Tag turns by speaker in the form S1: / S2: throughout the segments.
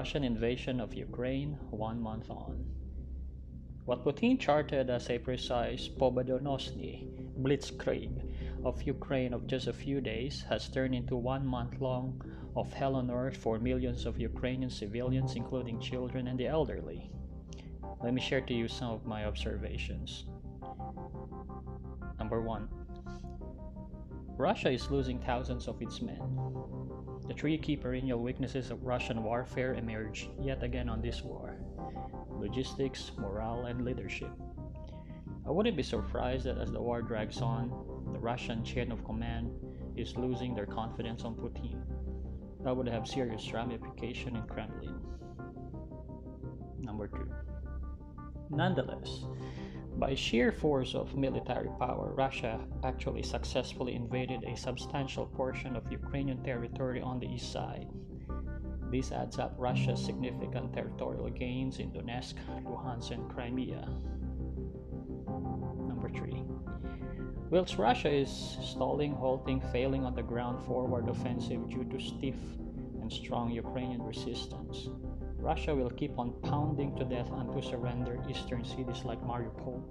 S1: Russian invasion of Ukraine one month on. What Putin charted as a precise Pobedonosny blitzkrieg of Ukraine of just a few days has turned into one month long of hell on earth for millions of Ukrainian civilians, including children and the elderly. Let me share to you some of my observations. Number one Russia is losing thousands of its men. The three key perennial weaknesses of Russian warfare emerge yet again on this war logistics, morale, and leadership. I wouldn't be surprised that as the war drags on, the Russian chain of command is losing their confidence on Putin. That would have serious ramification in Kremlin. Number two. Nonetheless, by sheer force of military power, Russia actually successfully invaded a substantial portion of Ukrainian territory on the east side. This adds up Russia's significant territorial gains in Donetsk, Luhansk, and Crimea. Number 3. Whilst Russia is stalling, halting, failing on the ground forward offensive due to stiff and strong Ukrainian resistance, Russia will keep on pounding to death and to surrender eastern cities like Mariupol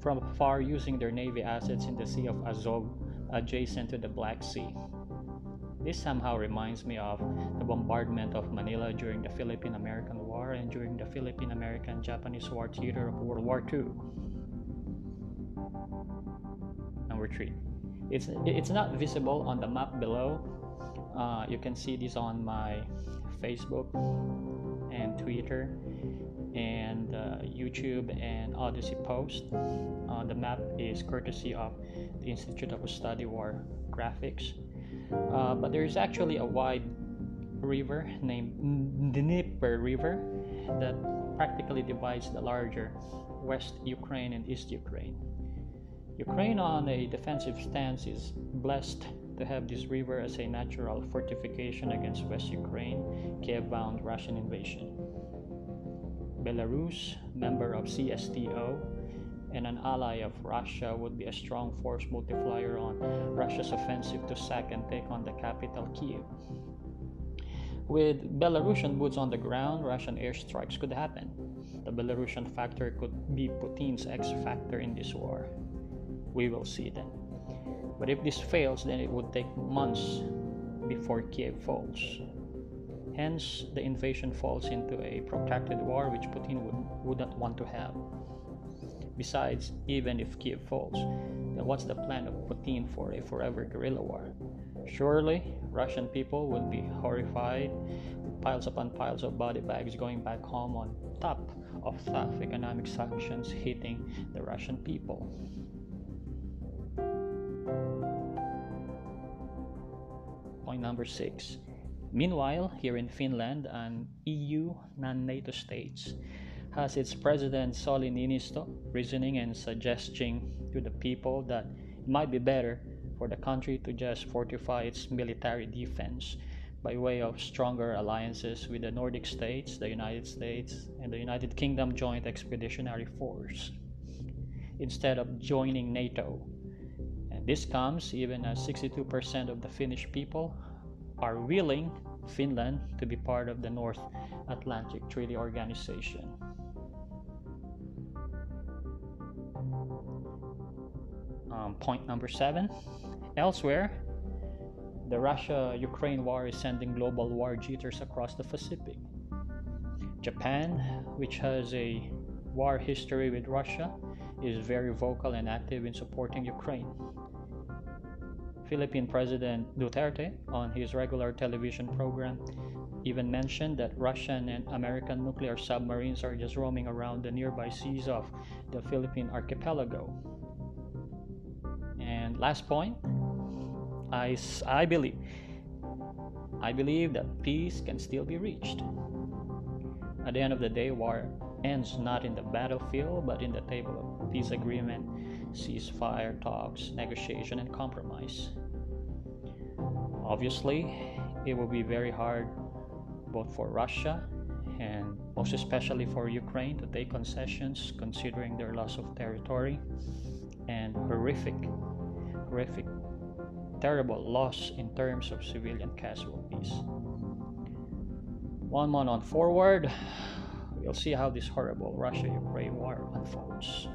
S1: from afar using their navy assets in the Sea of Azov adjacent to the Black Sea. This somehow reminds me of the bombardment of Manila during the Philippine American War and during the Philippine American Japanese War theater of World War II. Number three, it's, it's not visible on the map below. Uh, you can see this on my Facebook and Twitter and uh, YouTube and Odysee post. Uh, the map is courtesy of the Institute of Study War Graphics. Uh, but there is actually a wide river named Dnieper River that practically divides the larger West Ukraine and East Ukraine. Ukraine, on a defensive stance, is blessed to have this river as a natural fortification against West Ukraine, Kiev bound Russian invasion. Belarus, member of CSTO, and an ally of Russia would be a strong force multiplier on Russia's offensive to sack and take on the capital, Kiev. With Belarusian boots on the ground, Russian airstrikes could happen. The Belarusian factor could be Putin's X factor in this war. We will see then. But if this fails, then it would take months before Kiev falls. Hence, the invasion falls into a protracted war which Putin would, would not want to have. Besides, even if Kiev falls, then what's the plan of Putin for a forever guerrilla war? Surely, Russian people would be horrified piles upon piles of body bags going back home on top of tough economic sanctions hitting the Russian people. Point number six. Meanwhile, here in Finland an EU non NATO states, has its president Sauli Niinisto reasoning and suggesting to the people that it might be better for the country to just fortify its military defense by way of stronger alliances with the Nordic states, the United States, and the United Kingdom Joint Expeditionary Force instead of joining NATO. And this comes even as 62% of the Finnish people are willing Finland to be part of the North Atlantic Treaty Organization. Um, point number seven. Elsewhere, the Russia Ukraine war is sending global war jitters across the Pacific. Japan, which has a war history with Russia, is very vocal and active in supporting Ukraine. Philippine President Duterte, on his regular television program, even mentioned that Russian and American nuclear submarines are just roaming around the nearby seas of the Philippine archipelago. And last point, I, I believe I believe that peace can still be reached. At the end of the day, war ends not in the battlefield but in the table of peace agreement, ceasefire talks, negotiation, and compromise. Obviously, it will be very hard both for Russia and most especially for Ukraine to take concessions considering their loss of territory and horrific, horrific, terrible loss in terms of civilian casualties. one month on forward, we'll see how this horrible Russia Ukraine war unfolds.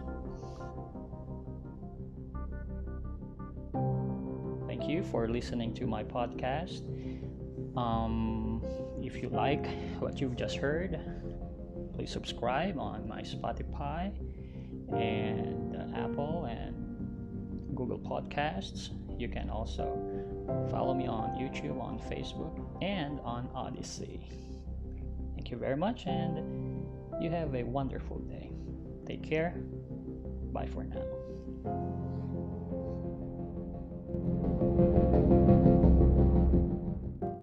S1: You for listening to my podcast. Um, if you like what you've just heard, please subscribe on my Spotify and uh, Apple and Google Podcasts. You can also follow me on YouTube, on Facebook, and on Odysee. Thank you very much, and you have a wonderful day. Take care. Bye for now.